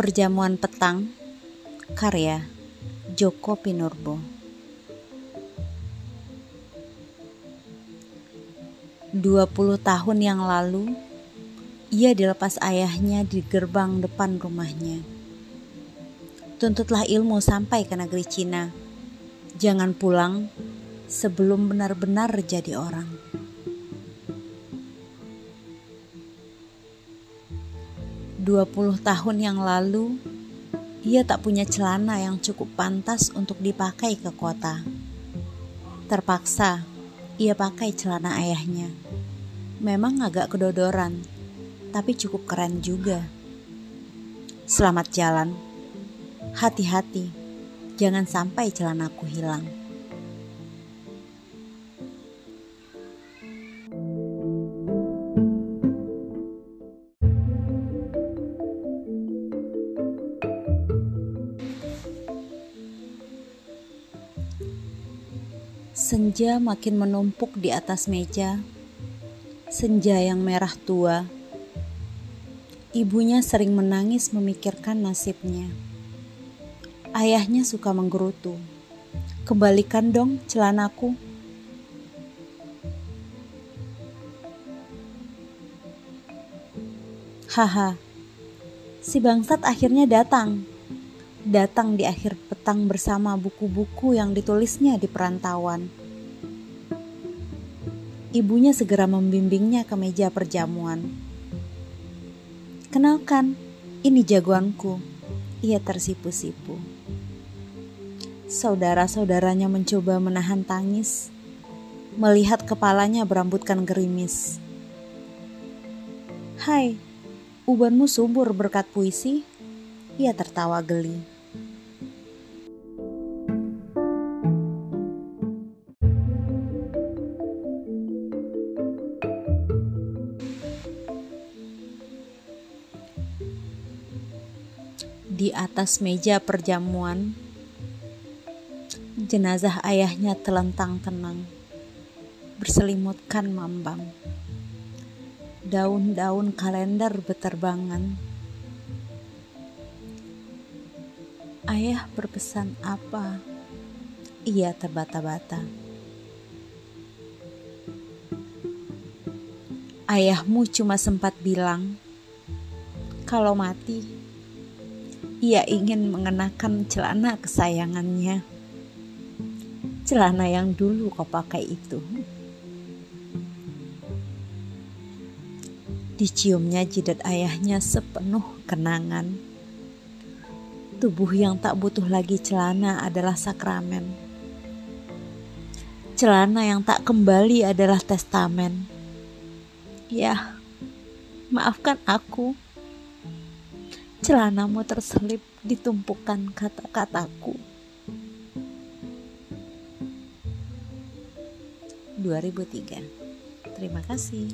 Perjamuan Petang Karya Joko Pinurbo 20 tahun yang lalu ia dilepas ayahnya di gerbang depan rumahnya. Tuntutlah ilmu sampai ke negeri Cina. Jangan pulang sebelum benar-benar jadi orang. 20 tahun yang lalu, ia tak punya celana yang cukup pantas untuk dipakai ke kota. Terpaksa, ia pakai celana ayahnya. Memang agak kedodoran, tapi cukup keren juga. Selamat jalan. Hati-hati, jangan sampai celanaku hilang. Senja makin menumpuk di atas meja. Senja yang merah tua. Ibunya sering menangis memikirkan nasibnya. Ayahnya suka menggerutu. Kembalikan dong celanaku. Haha. Si bangsat akhirnya datang datang di akhir petang bersama buku-buku yang ditulisnya di perantauan. Ibunya segera membimbingnya ke meja perjamuan. Kenalkan, ini jagoanku. Ia tersipu-sipu. Saudara-saudaranya mencoba menahan tangis, melihat kepalanya berambutkan gerimis. Hai, ubanmu subur berkat puisi? Ia tertawa geli. Di atas meja perjamuan, jenazah ayahnya telentang tenang, berselimutkan mambang. Daun-daun kalender beterbangan Ayah berpesan apa? Ia terbata-bata. Ayahmu cuma sempat bilang, kalau mati, ia ingin mengenakan celana kesayangannya. Celana yang dulu kau pakai itu. Diciumnya jidat ayahnya sepenuh kenangan Tubuh yang tak butuh lagi celana adalah sakramen. Celana yang tak kembali adalah testamen. Ya, maafkan aku. Celanamu terselip di tumpukan kata-kataku. 2003. Terima kasih.